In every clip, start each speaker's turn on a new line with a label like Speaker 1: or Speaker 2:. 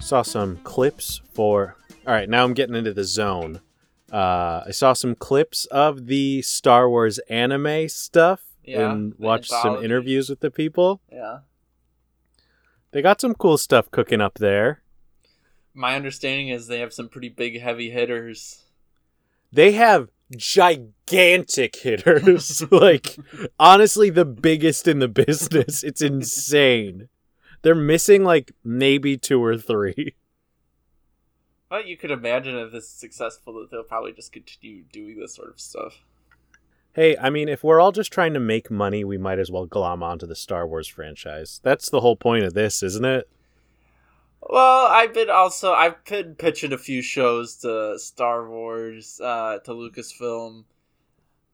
Speaker 1: Saw some clips for. All right, now I'm getting into the zone. Uh, I saw some clips of the Star Wars anime stuff
Speaker 2: Yeah,
Speaker 1: and watched some interviews with the people.
Speaker 2: Yeah.
Speaker 1: They got some cool stuff cooking up there.
Speaker 2: My understanding is they have some pretty big heavy hitters.
Speaker 1: They have gigantic hitters. like, honestly, the biggest in the business. It's insane. They're missing like maybe two or three.
Speaker 2: But you could imagine if this is successful that they'll probably just continue doing this sort of stuff.
Speaker 1: Hey, I mean, if we're all just trying to make money, we might as well glom onto the Star Wars franchise. That's the whole point of this, isn't it?
Speaker 2: Well, I've been also I've been pitching a few shows to Star Wars, uh, to Lucasfilm.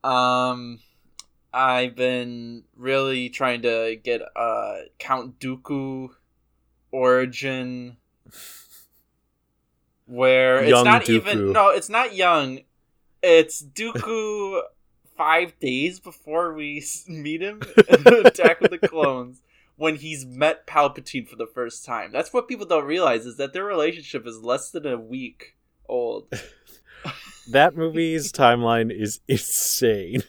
Speaker 2: Um, I've been really trying to get uh Count Dooku origin, where it's not
Speaker 1: Dooku.
Speaker 2: even no, it's not young. It's Dooku five days before we meet him in Attack of the Clones when he's met Palpatine for the first time. That's what people don't realize is that their relationship is less than a week old.
Speaker 1: That movie's timeline is insane.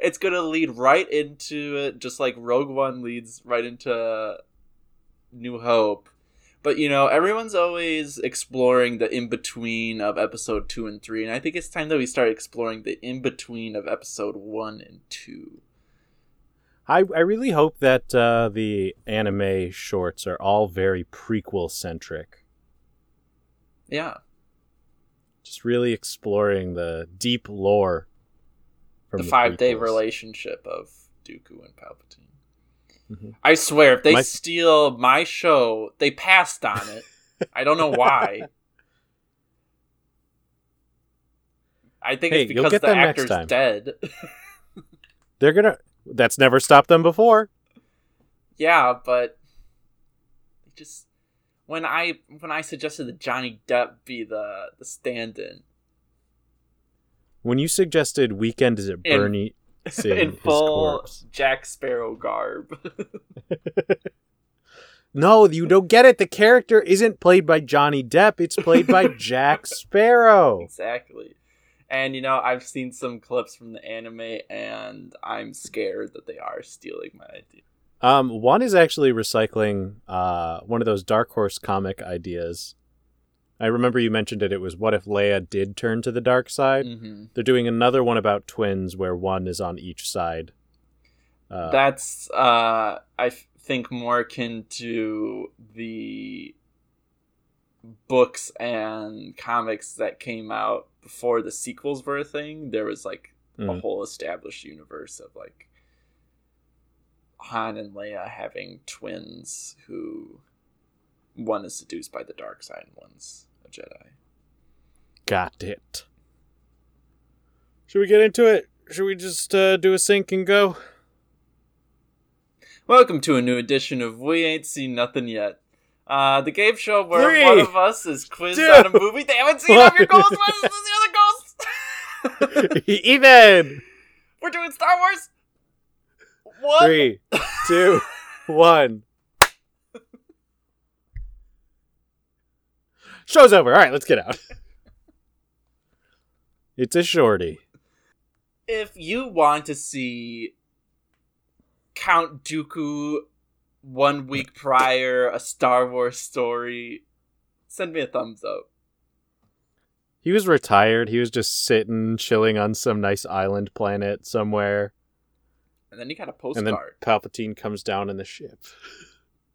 Speaker 2: It's gonna lead right into it, just like Rogue One leads right into uh, New Hope. But you know, everyone's always exploring the in between of episode two and three, and I think it's time that we start exploring the in between of episode one and two.
Speaker 1: I, I really hope that uh, the anime shorts are all very prequel centric.
Speaker 2: Yeah.
Speaker 1: Just really exploring the deep lore from
Speaker 2: the
Speaker 1: the,
Speaker 2: five day relationship of Dooku and Palpatine.
Speaker 1: Mhm.
Speaker 2: I swear, if they
Speaker 1: My-
Speaker 2: steal my show, they passed on it. I don't know why. I think
Speaker 1: Hey,
Speaker 2: it's because the actor's dead.
Speaker 1: They're gonna. That's never stopped them before.
Speaker 2: yeah, but just when I when I suggested that Johnny Depp be the the stand-in
Speaker 1: When you suggested Weekend is at
Speaker 2: In-
Speaker 1: Bernie
Speaker 2: in
Speaker 1: his
Speaker 2: full
Speaker 1: corpse.
Speaker 2: Jack Sparrow garb.
Speaker 1: No, you don't get it. The character isn't played by Johnny Depp. It's played by Jack Sparrow.
Speaker 2: Exactly. And you know, I've seen some clips from the anime and I'm scared that they are stealing my idea.
Speaker 1: Um, one is actually recycling uh, one of those Dark Horse comic ideas. I remember you mentioned it. It was what if Leia did turn to the dark side?
Speaker 2: hmm
Speaker 1: They're doing another one about twins where one is on each side. Uh,
Speaker 2: That's uh I f- think more akin to the books and comics that came out before the sequels were a thing. There was like a
Speaker 1: Mm.
Speaker 2: whole established universe of like Han and Leia having twins who one is seduced by the dark side and one's a Jedi.
Speaker 1: got it. Should we get into it? Should we just uh, do a sync and go?
Speaker 2: Welcome to a new edition of We Ain't Seen Nothing Yet. Uh, the game show where
Speaker 1: Three,
Speaker 2: one of us is quizzed
Speaker 1: two,
Speaker 2: on a movie they haven't seen. I'm your
Speaker 1: one.
Speaker 2: What is the other ghost?
Speaker 1: Ethan!
Speaker 2: We're doing Star Wars. What?
Speaker 1: Three, two, one. Show's over. All right, let's get out. It's a shorty.
Speaker 2: If you want to see Count Dooku one week prior, a Star Wars story, send me a thumbs up.
Speaker 1: He was retired. He was just sitting, chilling on some nice island planet somewhere.
Speaker 2: And then he got a postcard.
Speaker 1: And then. Palpatine comes down in the ship.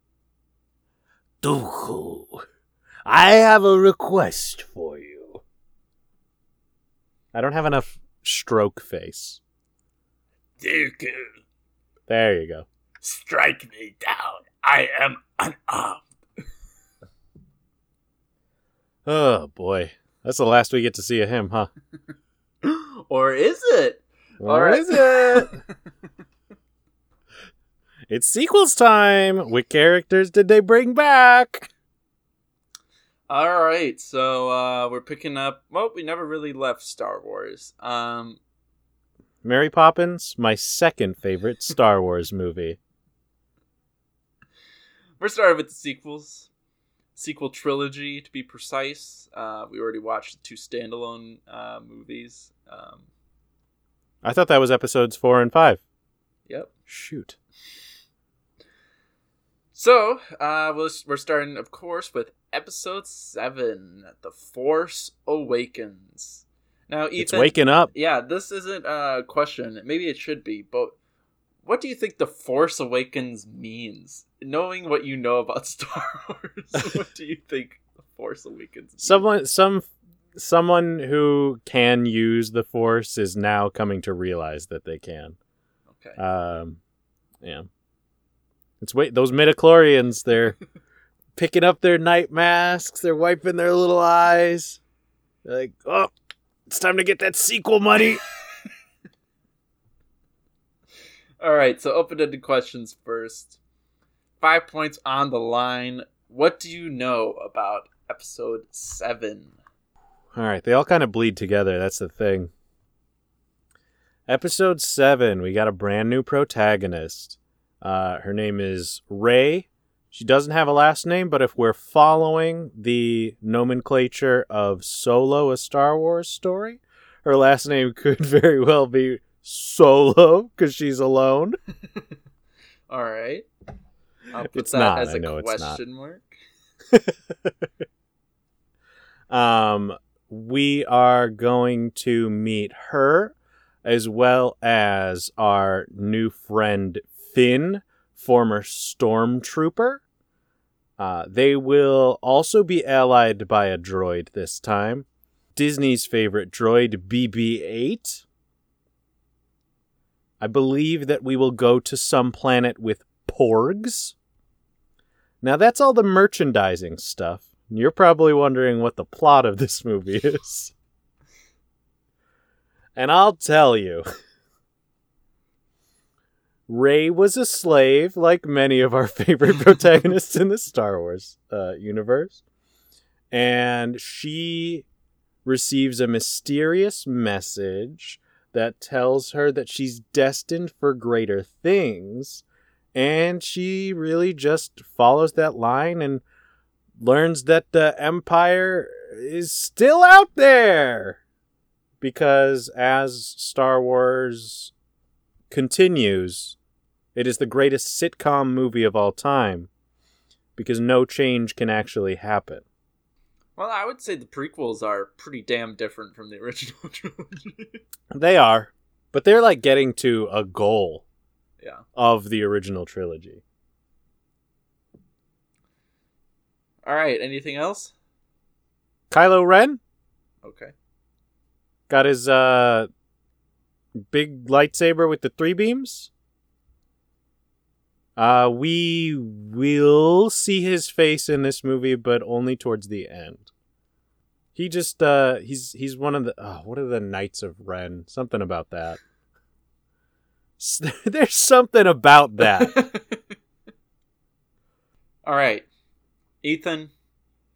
Speaker 1: Dooku, I have a request for you. I don't have enough stroke face.
Speaker 2: Dooku,
Speaker 1: There you go.
Speaker 2: Strike me down. I am unarmed.
Speaker 1: Oh boy, that's the last we get to see of him, huh?
Speaker 2: or is it?
Speaker 1: Or
Speaker 2: right.
Speaker 1: is it? it's sequels time. What characters did they bring back?
Speaker 2: All right, so uh, we're picking up. Well, we never really left Star Wars. Um,
Speaker 1: Mary Poppins, my second favorite Star Wars movie.
Speaker 2: We're starting with the sequels, sequel trilogy to be precise. Uh, we already watched the two standalone uh, movies. Um,
Speaker 1: I thought that was episodes four and five.
Speaker 2: yep.
Speaker 1: Shoot.
Speaker 2: So uh, we'll, we're starting, of course, with episode seven, "The Force Awakens." Now, Ethan,
Speaker 1: It's waking up.
Speaker 2: yeah, this isn't a question. Maybe it should be, but what do you think The Force Awakens means? Knowing what you know about Star Wars, what do you think The Force Awakens?
Speaker 1: Someone some someone who can use the force is now coming to realize that they can.
Speaker 2: Okay.
Speaker 1: Um yeah. It's wait those midichlorians, they're picking up their night masks, they're wiping their little eyes. They're like, oh, it's time to get that sequel money.
Speaker 2: All right, so open-ended questions first. Five points on the line. What do you know about episode seven?
Speaker 1: All right, they all kind of bleed together. That's the thing. Episode 7, we got a brand new protagonist. Uh, her name is Rey. She doesn't have a last name, but if we're following the nomenclature of Solo, a Star Wars story, her last name could very well be Solo because she's alone.
Speaker 2: All right. I'll put
Speaker 1: It's
Speaker 2: that
Speaker 1: not,
Speaker 2: as
Speaker 1: I
Speaker 2: a
Speaker 1: know it's not.
Speaker 2: question mark.
Speaker 1: Um, we are going to meet her as well as our new friend Finn, former stormtrooper. Uh, they will also be allied by a droid this time. Disney's favorite droid, BB 8. I believe that we will go to some planet with porgs. Now, that's all the merchandising stuff. You're probably wondering what the plot of this movie is. And I'll tell you. Rey was a slave, like many of our favorite protagonists in the Star Wars uh, universe. And she receives a mysterious message that tells her that she's destined for greater things. And she really just follows that line and learns that the Empire is still out there. Because as Star Wars continues, it is the greatest sitcom movie of all time. Because no change can actually happen.
Speaker 2: Well, I would say the prequels are pretty damn different from the original trilogy.
Speaker 1: They are, but they're like getting to a goal
Speaker 2: yeah.
Speaker 1: of the original trilogy.
Speaker 2: All right. Anything else?
Speaker 1: Kylo Ren
Speaker 2: Okay.
Speaker 1: got his uh big lightsaber with the three beams. Uh we will see his face in this movie but only towards the end. He just uh he's he's one of the oh, what are the Knights of Ren? Something about that. There's something about that.
Speaker 2: All right. Ethan,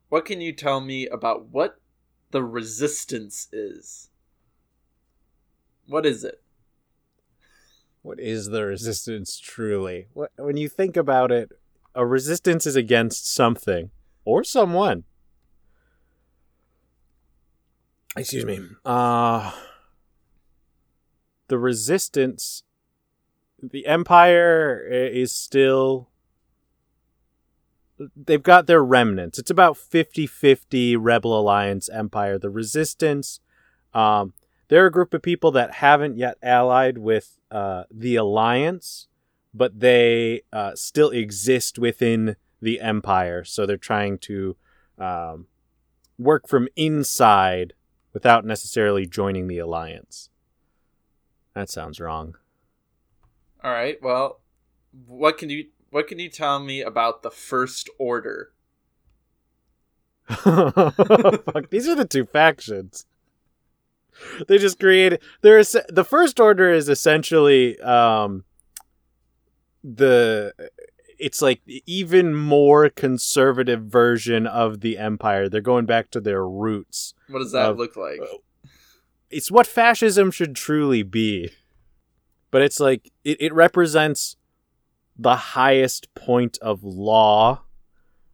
Speaker 2: what can you tell me about what the resistance is? What is it?
Speaker 1: What is the resistance truly? What, when you think about it, a resistance is against something or someone. Excuse me. Uh the resistance the empire is still they've got their remnants. It's about 50-50 Rebel Alliance Empire. The resistance um they're a group of people that haven't yet allied with uh, the alliance, but they uh, still exist within the empire. So they're trying to um, work from inside without necessarily joining the alliance. That sounds wrong.
Speaker 2: All right. Well, what can you what can you tell me about the first order?
Speaker 1: Fuck, these are the two factions. They just created. There is the first order is essentially um, the it's like even more conservative version of the empire. They're going back to their roots.
Speaker 2: What does that
Speaker 1: Of-
Speaker 2: look like?
Speaker 1: It's what fascism should truly be. But it's like it, it represents the highest point of law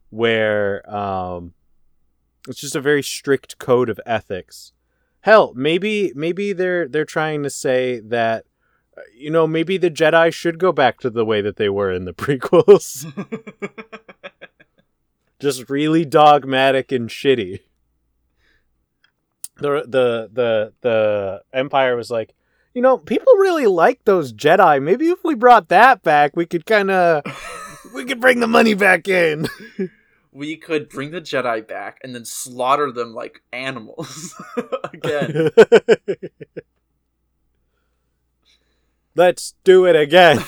Speaker 1: where um it's just a very strict code of ethics. Hell, maybe maybe they're they're trying to say that uh, you know, maybe the Jedi should go back to the way that they were in the prequels. just really dogmatic and shitty. The the the the Empire was like, you know, people really like those Jedi. Maybe if we brought that back, we could kind of we could bring the money back in.
Speaker 2: we could bring the Jedi back and then slaughter them like animals again.
Speaker 1: Let's do it again.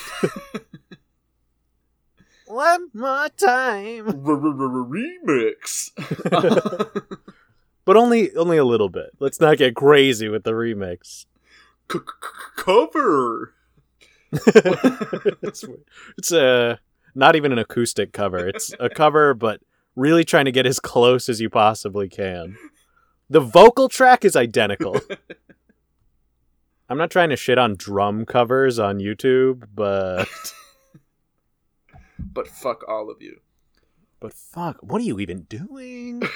Speaker 1: One more time.
Speaker 2: Remix.
Speaker 1: But only only a little bit. Let's not get crazy with the remix.
Speaker 2: Cover.
Speaker 1: it's it's a not even an acoustic cover. It's a cover, but really trying to get as close as you possibly can. The vocal track is identical. I'm not trying to shit on drum covers on YouTube, but
Speaker 2: But fuck all of you.
Speaker 1: but fuck, what are you even doing?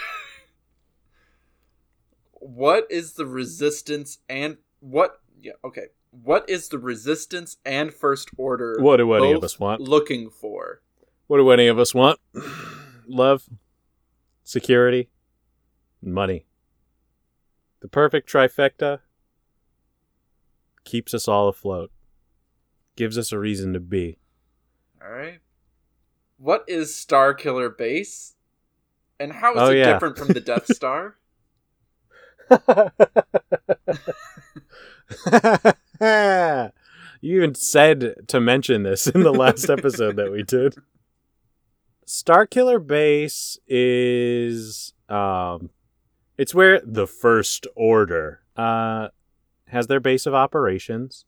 Speaker 2: What is the resistance and what? Yeah, okay. What is the resistance and first order?
Speaker 1: What do any of us want?
Speaker 2: Looking for.
Speaker 1: What do any of us want? Love, security, money. The perfect trifecta keeps us all afloat, gives us a reason to be.
Speaker 2: All right. What is Starkiller Base? And how is
Speaker 1: Oh,
Speaker 2: it
Speaker 1: yeah.
Speaker 2: different from the Death Star?
Speaker 1: you even said to mention this in the last episode that we did. Starkiller Base is um it's where the First Order uh has their base of operations.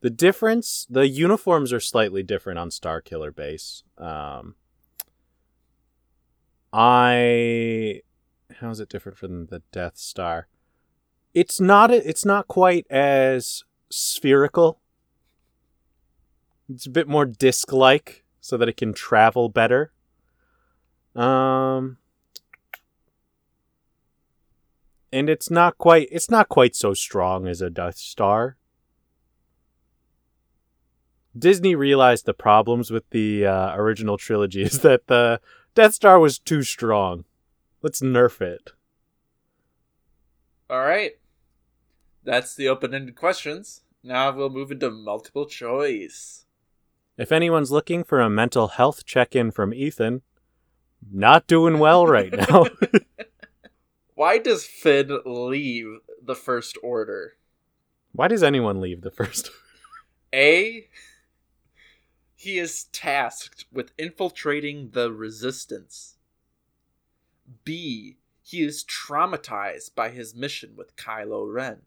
Speaker 1: The difference, the uniforms are slightly different on Starkiller Base. Um I how is it different from the Death Star? It's not it's not quite as spherical. It's a bit more disc-like so that it can travel better. Um and it's not quite it's not quite so strong as a Death Star. Disney realized the problems with the uh, original trilogy is that the Death Star was too strong. Let's nerf it.
Speaker 2: All right. That's the open-ended questions. Now we'll move into multiple choice.
Speaker 1: If anyone's looking for a mental health check in from Ethan, not doing well right now.
Speaker 2: Why does Finn leave the First Order?
Speaker 1: Why does anyone leave the first?
Speaker 2: A. He is tasked with infiltrating the Resistance. B. He is traumatized by his mission with Kylo Ren.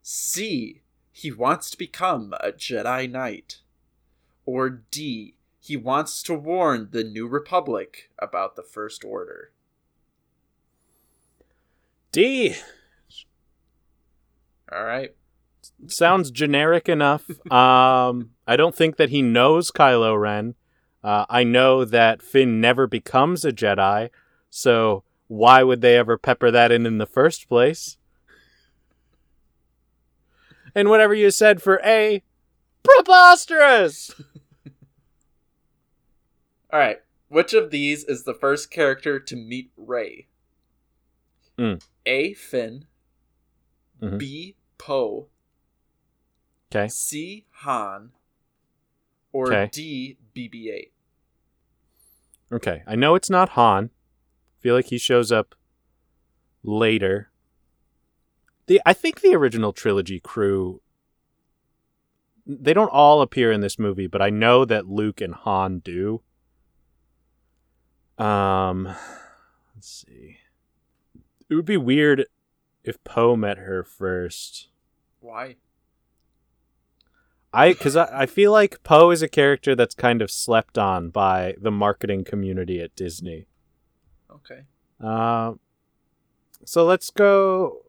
Speaker 2: C. He wants to become a Jedi Knight. Or D. He wants to warn the New Republic about the First Order.
Speaker 1: D.
Speaker 2: All right.
Speaker 1: Sounds generic enough. Um, I don't think that he knows Kylo Ren. Uh, I know that Finn never becomes a Jedi, so why would they ever pepper that in in the first place? And whatever you said for A, preposterous!
Speaker 2: All right. Which of these is the first character to meet Rey?
Speaker 1: Mm.
Speaker 2: A. Finn.
Speaker 1: Mhm.
Speaker 2: B. Poe.
Speaker 1: Okay.
Speaker 2: C. Han. Or
Speaker 1: Okay.
Speaker 2: D. BB-8.
Speaker 1: Okay, I know it's not Han. Feel like he shows up later. The I think the original trilogy crew they don't all appear in this movie, but I know that Luke and Han do. Um let's see. It would be weird if Poe met her first.
Speaker 2: Why?
Speaker 1: I because I, I feel like Poe is a character that's kind of slept on by the marketing community at Disney.
Speaker 2: Okay.
Speaker 1: Uh, so let's go.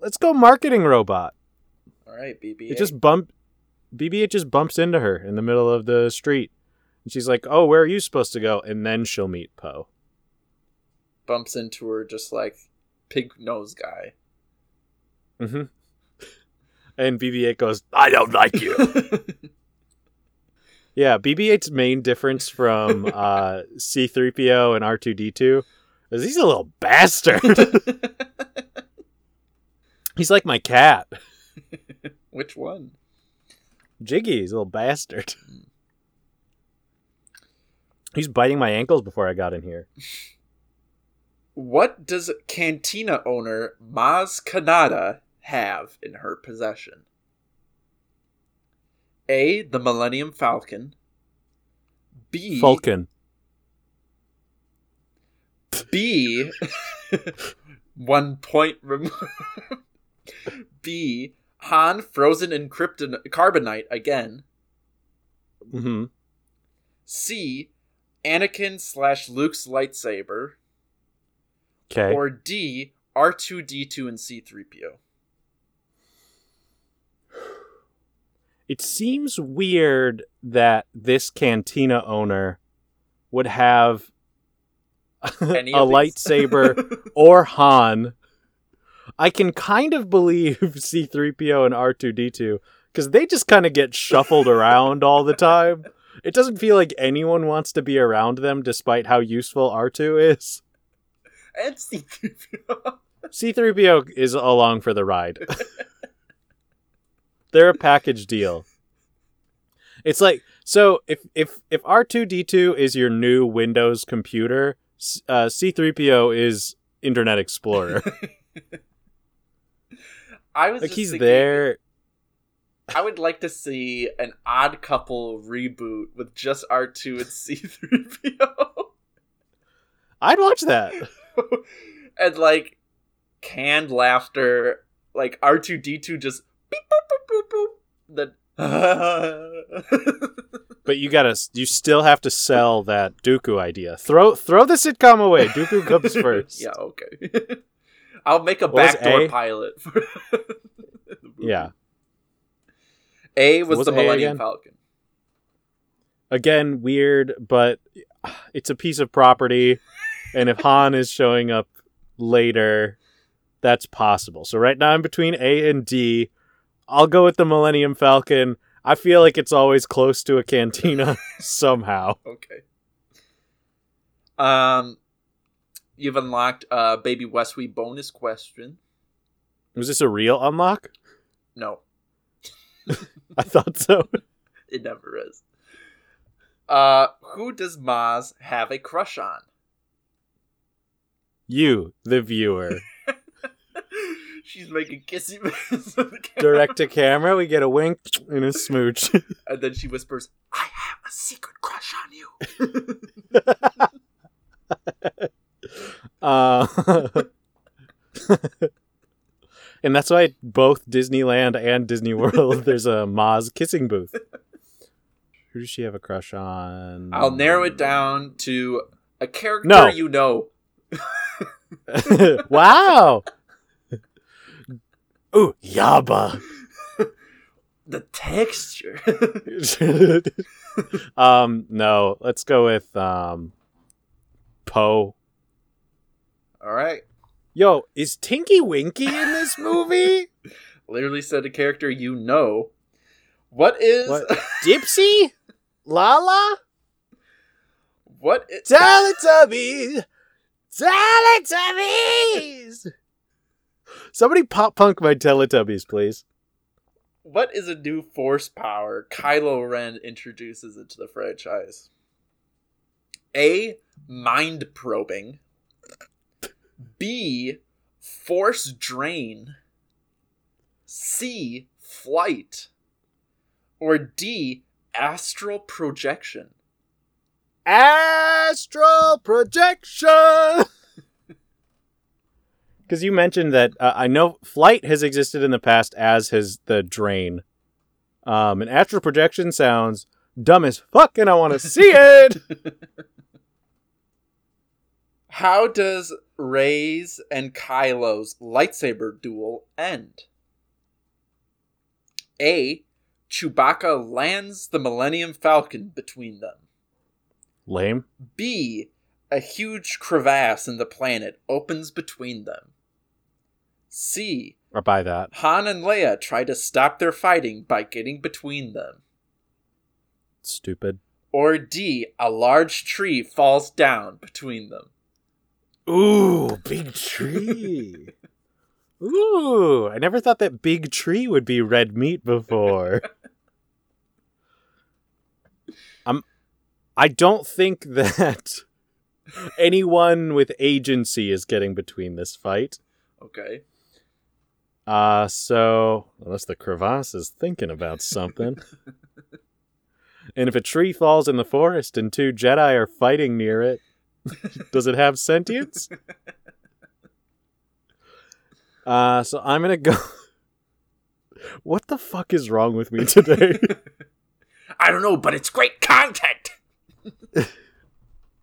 Speaker 1: Let's go marketing robot.
Speaker 2: All right, BB.
Speaker 1: It just bump. BB-8 just bumps into her in the middle of the street, and she's like, "Oh, where are you supposed to go?" And then she'll meet Poe.
Speaker 2: bumps into her just like pig nose guy.
Speaker 1: Mm-hmm. And BB-8 goes, "I don't like you." yeah, BB-8's main difference from uh, C-3PO and R2D2 is he's a little bastard. he's like my cat,
Speaker 2: Which one?
Speaker 1: Jiggy. He's a little bastard. He's biting my ankles before I got in here.
Speaker 2: What does Cantina owner Maz Kanata have in her possession? A. The Millennium Falcon. B.
Speaker 1: Falcon.
Speaker 2: B. one point removed. B. Han frozen in krypton carbonite again.
Speaker 1: hmm
Speaker 2: C. Anakin slash Luke's lightsaber.
Speaker 1: Okay.
Speaker 2: Or D. R2D2 and C3PO.
Speaker 1: It seems weird that this cantina owner would have a lightsaber or Han. I can kind of believe C3PO and R2D2 because they just kind of get shuffled around all the time. It doesn't feel like anyone wants to be around them despite how useful R2 is.
Speaker 2: and C3PO.
Speaker 1: C3PO is along for the ride. They're a package deal. It's like so if if if R2D2 is your new Windows computer, uh, C3PO is Internet Explorer.
Speaker 2: I was
Speaker 1: like he's
Speaker 2: thinking,
Speaker 1: there.
Speaker 2: I would like to see an odd couple reboot with just R2 and C3PO.
Speaker 1: I'd watch that.
Speaker 2: and like canned laughter, like R2D2 just beep boop boop boop boop. Then
Speaker 1: But you gotta, you still have to sell that Dooku idea. Throw, throw the sitcom away. Dooku comes first.
Speaker 2: yeah, okay. I'll make a
Speaker 1: What
Speaker 2: backdoor
Speaker 1: A?
Speaker 2: pilot. For the.
Speaker 1: Yeah.
Speaker 2: A was
Speaker 1: was
Speaker 2: the Millennium? Falcon.
Speaker 1: Again, weird, but it's a piece of property, and if Han is showing up later, that's possible. So right now I'm between A and D. I'll go with the Millennium Falcon. I feel like it's always close to a cantina somehow.
Speaker 2: Okay. Um, you've unlocked uh baby Westwee bonus question.
Speaker 1: Was this a real unlock?
Speaker 2: No,
Speaker 1: I thought so.
Speaker 2: it never is. Uh, who does Maz have a crush on?
Speaker 1: You, the viewer.
Speaker 2: She's making kissy face with the camera.
Speaker 1: Direct to camera, we get a wink and a smooch.
Speaker 2: and then she whispers, "I have a secret crush on you."
Speaker 1: Uh, and that's why both Disneyland and Disney World there's a Maz kissing booth. Who does she have a crush on?
Speaker 2: I'll narrow it down to a character
Speaker 1: No.
Speaker 2: you know.
Speaker 1: wow. Ooh, Jabba.
Speaker 2: The texture.
Speaker 1: um, no, let's go with um, Poe.
Speaker 2: All right.
Speaker 1: Yo, is Tinky Winky in this movie?
Speaker 2: Literally said a character you know. What is
Speaker 1: What? Dipsy? Lala?
Speaker 2: what is,
Speaker 1: Teletubbies! Teletubbies! Somebody pop punk my Teletubbies, please.
Speaker 2: what is a new force power Kylo Ren introduces into the franchise? A. Mind probing. B. Force drain. C. Flight. Or D. Astral projection.
Speaker 1: Astral projection! Because you mentioned that uh, I know flight has existed in the past, as has the drain. Um, and astral projection sounds dumb as fuck, and I want to see it.
Speaker 2: How does Rey's and Kylo's lightsaber duel end? A. Chewbacca lands the Millennium Falcon between them.
Speaker 1: Lame.
Speaker 2: B. A huge crevasse in the planet opens between them. C.
Speaker 1: I buy that.
Speaker 2: Han and Leia try to stop their fighting by getting between them.
Speaker 1: Stupid.
Speaker 2: Or D. A large tree falls down between them.
Speaker 1: Ooh, big tree. Ooh, I never thought that big tree would be red meat before. I'm um, I don't think that anyone with agency is getting between this fight.
Speaker 2: Okay.
Speaker 1: Uh so unless the crevasse is thinking about something. and if a tree falls in the forest and two Jedi are fighting near it, does it have sentience? Uh, so I'm gonna go. what the fuck is wrong with me today?
Speaker 2: I don't know, but it's great content.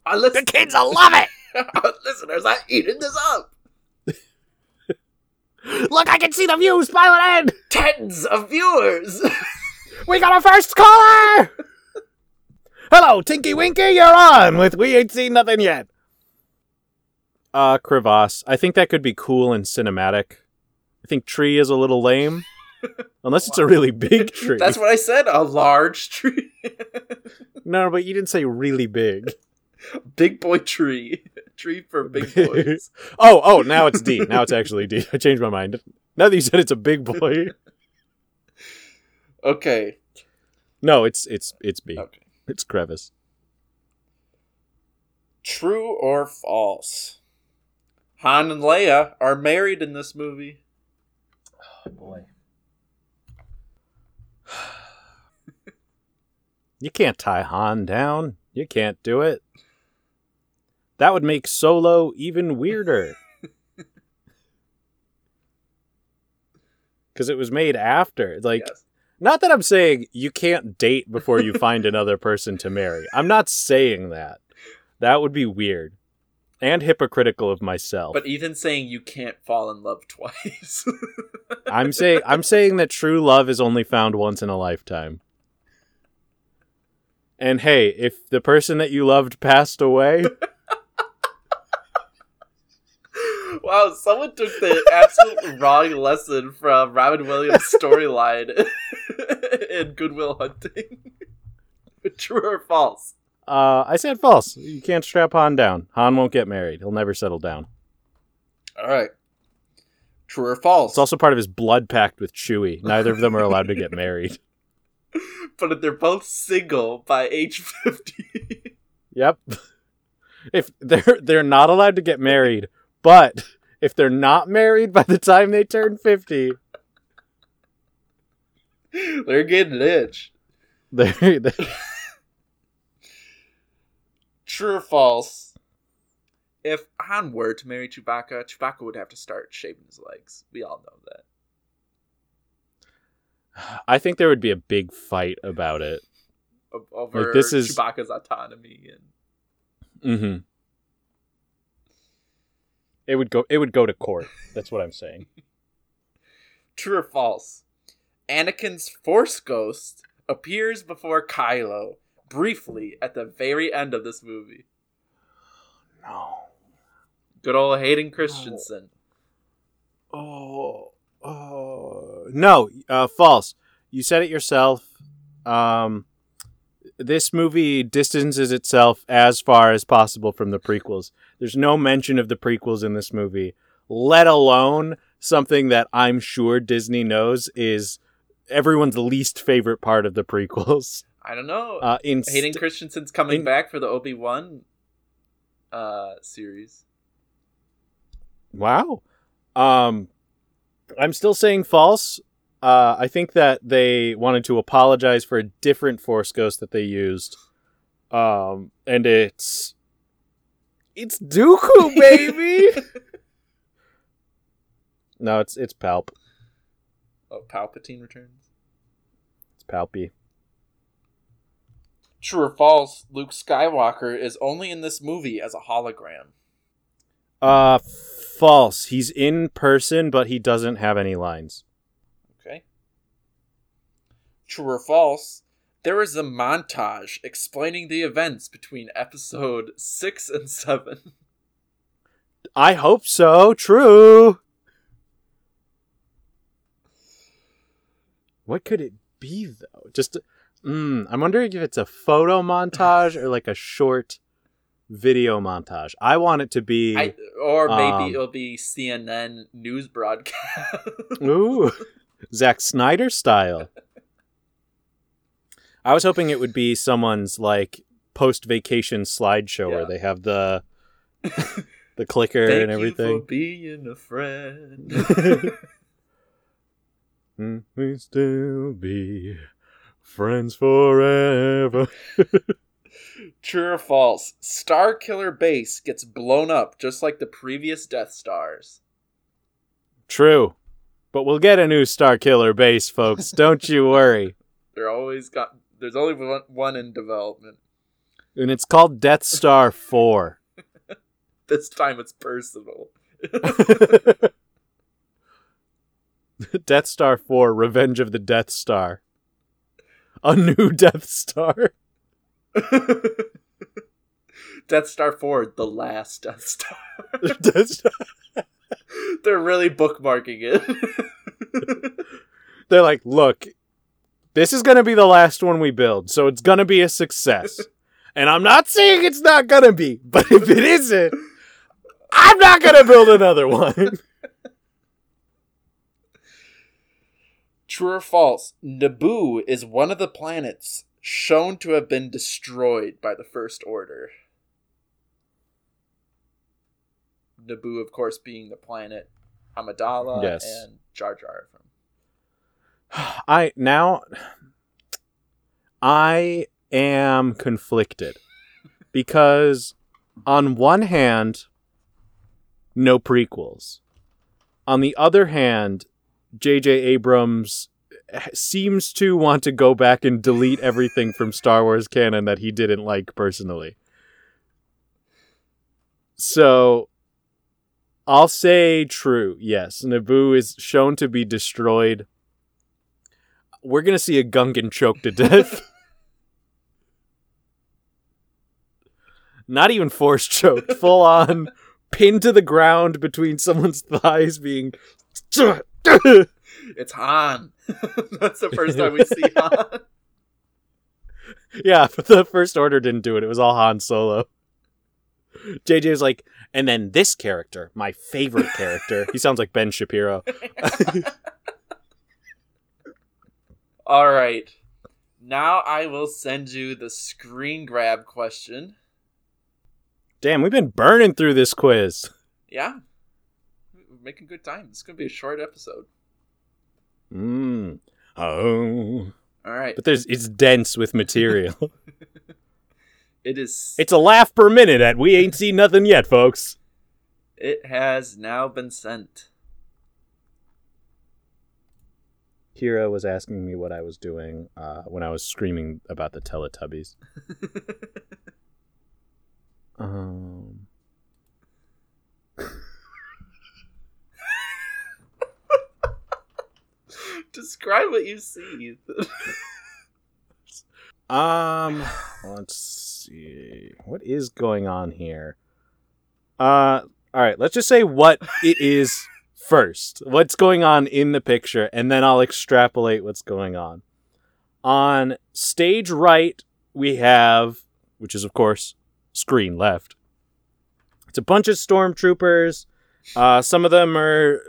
Speaker 2: Our listen-
Speaker 1: the kids will love it.
Speaker 2: our listeners are eating this up.
Speaker 1: Look, I can see the views piling in.
Speaker 2: Tens of viewers.
Speaker 1: We got our first caller. Hello, Tinky Winky, you're on with We Ain't Seen Nothing Yet. Uh, crevasse. I think that could be cool and cinematic. I think tree is a little lame. Unless it's a really big tree.
Speaker 2: That's what I said. A large tree.
Speaker 1: No, but you didn't say really big.
Speaker 2: big boy tree. Tree for big oh, boys.
Speaker 1: oh, oh, now it's D. Now it's actually D. I changed my mind. Now that you said it's a big boy.
Speaker 2: Okay.
Speaker 1: No, it's it's it's B.
Speaker 2: Okay.
Speaker 1: It's crevice.
Speaker 2: True or false? Han and Leia are married in this movie.
Speaker 1: Oh boy. You can't tie Han down. You can't do it. That would make Solo even weirder. Because it was made after. Like,
Speaker 2: yes.
Speaker 1: not that I'm saying you can't date before you find another person to marry. I'm not saying that. That would be weird and hypocritical of myself.
Speaker 2: But Ethan's saying you can't fall in love twice.
Speaker 1: I'm saying I'm saying that true love is only found once in a lifetime. And hey, if the person that you loved passed away,
Speaker 2: wow, someone took the absolute wrong lesson from Robin Williams' storyline in Good Will Hunting. True or false?
Speaker 1: uh, I said false. You can't strap Han down. Han won't get married. He'll never settle down.
Speaker 2: All right. True or false?
Speaker 1: It's also part of his blood pact with Chewie. Neither of them are allowed to get married.
Speaker 2: but they're both single by age 50.
Speaker 1: Yep. If they're they're not allowed to get married, but if they're not married by the time they turn 50,
Speaker 2: they're getting itch.
Speaker 1: they they
Speaker 2: True or false? If Han were to marry Chewbacca, Chewbacca would have to start shaving his legs. We all know that.
Speaker 1: I think there would be a big fight about it.
Speaker 2: Over
Speaker 1: Like, this is-
Speaker 2: Chewbacca's autonomy and
Speaker 1: Mm-hmm. It would go. It would go to court. That's what I'm saying.
Speaker 2: True or false? Anakin's Force Ghost appears before Kylo briefly at the very end of this movie.
Speaker 1: No.
Speaker 2: Good old Hayden Christensen.
Speaker 1: Oh. Oh. No. Uh, false. You said it yourself. Um, this movie distances itself as far as possible from the prequels. There's no mention of the prequels in this movie, let alone something that I'm sure Disney knows is everyone's least favorite part of the prequels.
Speaker 2: I don't know.
Speaker 1: Uh, in
Speaker 2: Hayden Christensen's coming
Speaker 1: in-
Speaker 2: back for the Obi Wan uh, series.
Speaker 1: Wow. Um, I'm still saying false. Uh, I think that they wanted to apologize for a different Force Ghost that they used. Um, and it's it's Dooku, baby. no, it's it's Palp.
Speaker 2: Oh, Palpatine returns.
Speaker 1: It's Palpy.
Speaker 2: True or false? Luke Skywalker is only in this movie as a hologram.
Speaker 1: Uh, false. He's in person, but he doesn't have any lines.
Speaker 2: Okay. True or false? There is a montage explaining the events between episode 6 and 7.
Speaker 1: I hope so. True. What could it be though? Just, mm, I'm wondering if it's a photo montage or like a short video montage. I want it to be.
Speaker 2: I, or maybe
Speaker 1: Um,
Speaker 2: it'll be CNN news broadcast.
Speaker 1: Ooh, Zack Snyder style. I was hoping it would be someone's like post vacation slideshow where they have the the clicker
Speaker 2: Thank
Speaker 1: and
Speaker 2: you for
Speaker 1: everything.
Speaker 2: being a friend.
Speaker 1: Mm, we still be friends forever.
Speaker 2: True or false? Starkiller Base gets blown up just like the previous Death Stars.
Speaker 1: True. But we'll get a new Starkiller base, folks. Don't you worry.
Speaker 2: They're always got. There's only one, one in development.
Speaker 1: And it's called Death Star 4.
Speaker 2: This time it's personal.
Speaker 1: Death Star 4 Revenge of the Death Star. A new Death Star.
Speaker 2: Death Star 4, the last Death Star.
Speaker 1: Death Star.
Speaker 2: They're really bookmarking it.
Speaker 1: They're like, look, this is going to be the last one we build, so it's going to be a success. And I'm not saying it's not going to be, but if it isn't, I'm not going to build another one.
Speaker 2: True or false? Naboo is one of the planets shown to have been destroyed by the First Order. Naboo, of course, being the planet Amidala
Speaker 1: Yes.
Speaker 2: and Jar Jar from.
Speaker 1: I now I am conflicted because on one hand no prequels. On the other hand, JJ Abrams seems to want to go back and delete everything from Star Wars canon that he didn't like personally. So I'll say true. Yes, Naboo is shown to be destroyed we're gonna see a Gungan choke to death. Not even force choked, full on pinned to the ground between someone's thighs, being.
Speaker 2: It's Han. That's the first time we see Han.
Speaker 1: yeah, but the First Order didn't do it. It was all Han Solo. JJ was like, and then this character, my favorite character. he sounds like Ben Shapiro.
Speaker 2: All right. Now I will send you the screen grab question.
Speaker 1: Damn, we've been burning through this quiz.
Speaker 2: Yeah. We're making good time. It's going to be a short episode.
Speaker 1: Mm. Oh.
Speaker 2: All right.
Speaker 1: But there's it's dense with material.
Speaker 2: It is
Speaker 1: It's a laugh per minute at we ain't seen nothing yet, folks.
Speaker 2: it has now been sent.
Speaker 1: Kira was asking me what I was doing uh, when I was screaming about the Teletubbies. Um,
Speaker 2: Describe what you see.
Speaker 1: um, let's see. What is going on here? Uh, all right. Let's just say what it is first. What's going on in the picture, and then I'll extrapolate what's going on. On stage right, we have, which is of course screen left. It's a bunch of stormtroopers. Uh, some of them are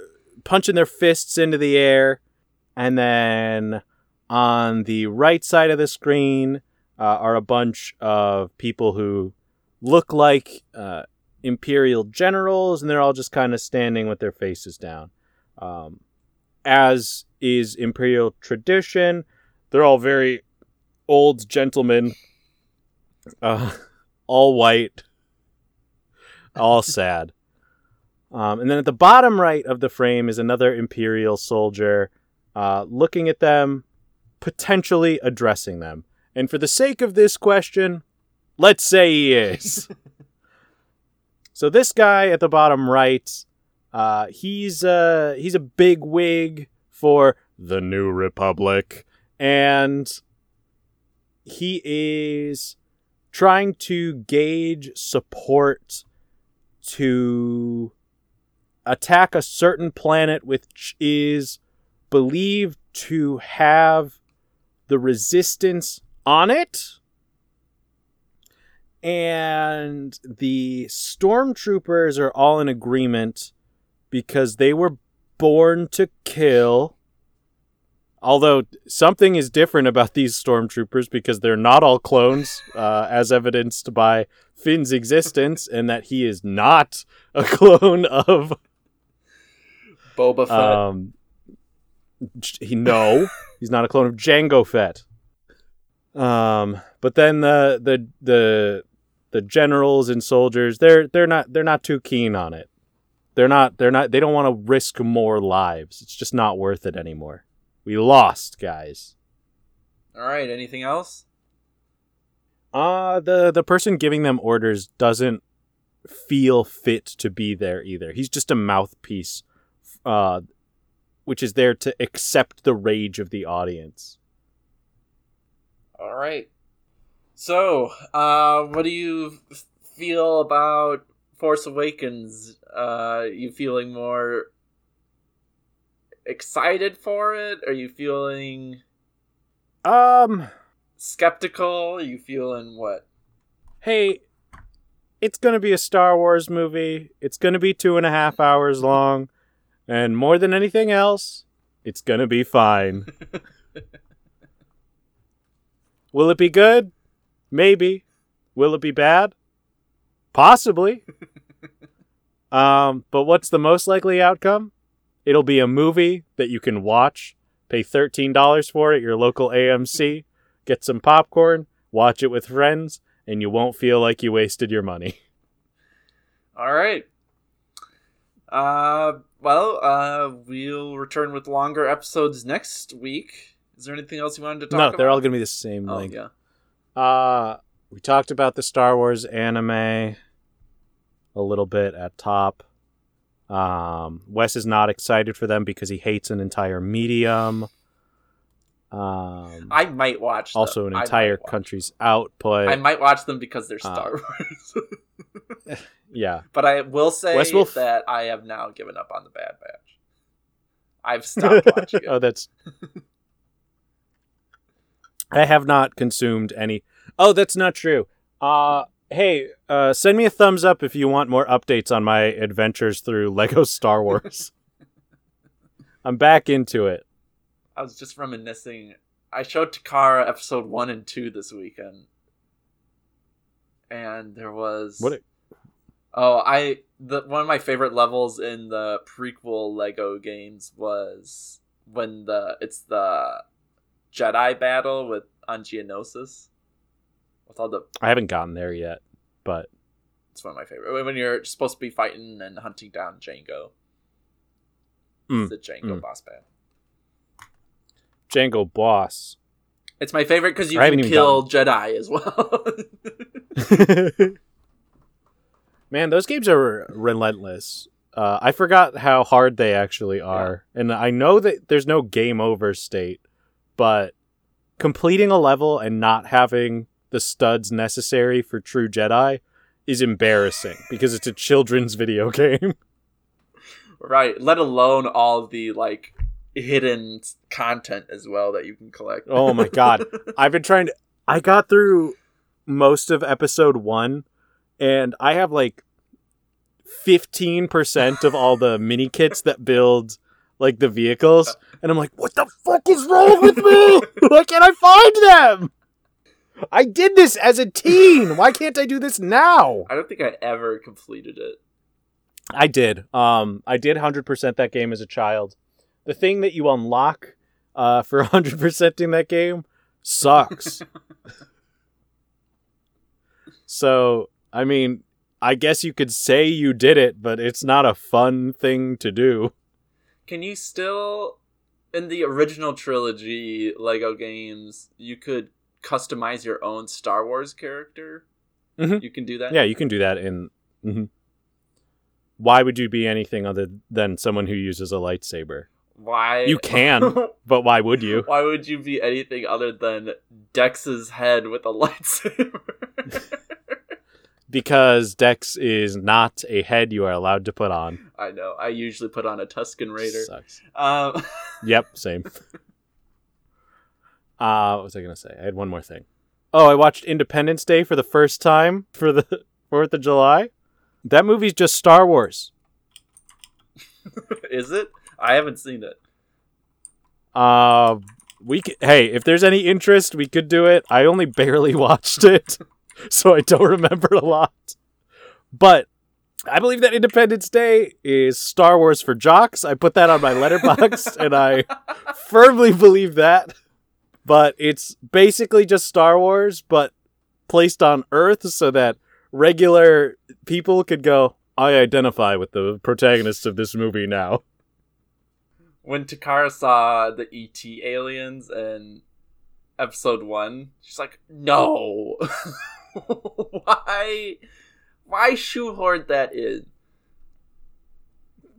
Speaker 1: punching their fists into the air. And then on the right side of the screen uh, are a bunch of people who look like uh, Imperial generals, and they're all just kind of standing with their faces down. Um, as is Imperial tradition, they're all very old gentlemen, uh, all white, all sad. Um, and then at the bottom right of the frame is another Imperial soldier uh, looking at them potentially addressing them. And for the sake of this question, let's say he is. so this guy at the bottom right, uh, he's uh, he's a big wig for the New Republic, and he is trying to gauge support to attack a certain planet which is believed to have the resistance on it. And the stormtroopers are all in agreement because they were born to kill. Although something is different about these stormtroopers because they're not all clones, uh, as evidenced by Finn's existence, and that he is not a clone of
Speaker 2: Boba Fett.
Speaker 1: um, he no, he's not a clone of Jango Fett. Um, but then the the the the generals and soldiers they're they're not they're not too keen on it. They're not they're not they don't want to risk more lives. It's just not worth it anymore. We lost, guys.
Speaker 2: All right. Anything else?
Speaker 1: Uh the the person giving them orders doesn't feel fit to be there either. He's just a mouthpiece uh which is there to accept the rage of the audience.
Speaker 2: All right. So, uh, what do you feel about Force Awakens? Uh, you feeling more excited for it? Are you feeling
Speaker 1: Um
Speaker 2: skeptical? Are you feeling what?
Speaker 1: hey, it's going to be a Star Wars movie. It's going to be two and a half hours long. And more than anything else, it's going to be fine. Will it be good? Maybe. Will it be bad? Possibly. um, but what's the most likely outcome? It'll be a movie that you can watch, pay $13 for at your local AMC, get some popcorn, watch it with friends, and you won't feel like you wasted your money.
Speaker 2: All right. Uh, well, uh, we'll return with longer episodes next week. Is there anything else you wanted to talk
Speaker 1: no,
Speaker 2: about?
Speaker 1: No, they're all going to be the same
Speaker 2: Oh, yeah.
Speaker 1: Uh, we talked about the Star Wars anime a little bit at top. Um, Wes is not excited for them because he hates an entire medium. Um,
Speaker 2: I might watch. them.
Speaker 1: also, an
Speaker 2: I
Speaker 1: entire country's output.
Speaker 2: I might watch them because they're
Speaker 1: Uh,
Speaker 2: Star Wars.
Speaker 1: yeah,
Speaker 2: but I will say
Speaker 1: Wes will f-
Speaker 2: that I have now given up on the Bad Batch. I've stopped watching
Speaker 1: oh, that's. I have not consumed any. Oh, that's not true. Uh, hey, uh, send me a thumbs up if you want more updates on my adventures through Lego Star Wars. I'm back into it.
Speaker 2: I was just reminiscing. I showed Takara episode one and two this weekend, and there was
Speaker 1: What? a-
Speaker 2: Oh, I the one of my favorite levels in the prequel Lego games was when the it's the Jedi battle with on Geonosis. With all the
Speaker 1: I haven't gotten there yet, but
Speaker 2: it's one of my favorite when you're supposed to be fighting and hunting down Jango.
Speaker 1: Mm,
Speaker 2: the Jango
Speaker 1: mm.
Speaker 2: boss battle.
Speaker 1: Jango Boss.
Speaker 2: It's my favorite because you
Speaker 1: I
Speaker 2: can kill Jedi as well.
Speaker 1: Man, those games are relentless. Uh, I forgot how hard they actually are, and I know that there's no game over state, but completing a level and not having the studs necessary for true Jedi is embarrassing because it's a children's video game.
Speaker 2: right. Let alone all the like hidden content as well that you can collect.
Speaker 1: Oh my god. I've been trying to I got through most of episode 1 and I have like 15% of all the mini kits that build like the vehicles and I'm like what the fuck is wrong with me? Why can't I find them? I did this as a teen. Why can't I do this now?
Speaker 2: I don't think I ever completed it.
Speaker 1: I did. Um, I did hundred percent that game as a child. The thing that you unlock uh, for hundred percenting that game sucks. so, I mean, I guess you could say you did it, but it's not a fun thing to do.
Speaker 2: Can you still in the original trilogy Lego games, you could customize your own Star Wars character.
Speaker 1: Mhm.
Speaker 2: You can do that.
Speaker 1: Yeah, you can do that in. mhm. Why would you be anything other than someone who uses a lightsaber?
Speaker 2: Why?
Speaker 1: You can, but why would you?
Speaker 2: Why would you be anything other than Dex's head with a lightsaber?
Speaker 1: Because Dex is not a head you are allowed to put on.
Speaker 2: I know. I usually put on a Tusken Raider.
Speaker 1: Sucks.
Speaker 2: Um,
Speaker 1: Yep, same. Uh, what was I gonna say? I had one more thing. Oh, I watched Independence Day for the first time for the Fourth of July. That movie's just Star Wars.
Speaker 2: is it? I haven't seen it.
Speaker 1: Uh, we c- hey, if there's any interest, we could do it. I only barely watched it, so I don't remember a lot. But I believe that Independence Day is Star Wars for jocks. I put that on my Letterboxd, and I firmly believe that. But it's basically just Star Wars, but placed on Earth so that regular people could go, I identify with the protagonists of this movie now.
Speaker 2: When Takara saw the ET aliens in episode one, she's like, "No, why, why shoehorn that in?"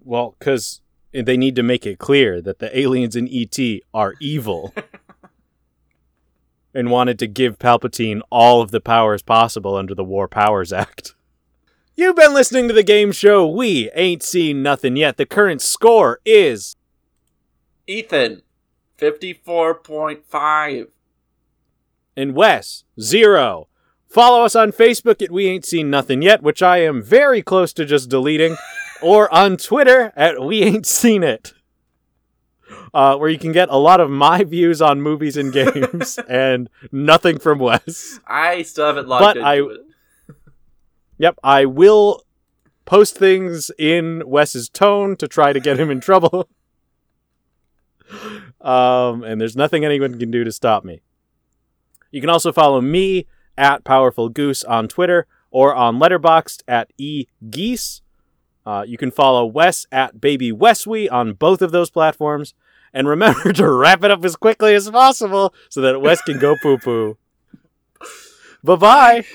Speaker 1: Well, because they need to make it clear that the aliens in ET are evil. and wanted to give Palpatine all of the powers possible under the War Powers Act. You've been listening to the game show We Ain't Seen Nothing Yet. The current score is
Speaker 2: Ethan, fifty-four point five.
Speaker 1: and Wes, zero. Follow us on Facebook at We Ain't Seen Nothing Yet, which I am very close to just deleting, or on Twitter at We Ain't Seen It, uh, where you can get a lot of my views on movies and games and nothing from Wes.
Speaker 2: I still haven't logged
Speaker 1: But
Speaker 2: into
Speaker 1: I-
Speaker 2: it.
Speaker 1: Yep, I will post things in Wes's tone to try to get him in trouble. um, and there's nothing anyone can do to stop me. You can also follow me at Powerful Goose on Twitter or on Letterboxd at egeese. Uh, you can follow Wes at Baby Weswe on both of those platforms. And remember to wrap it up as quickly as possible so that Wes can go poo poo. bye bye.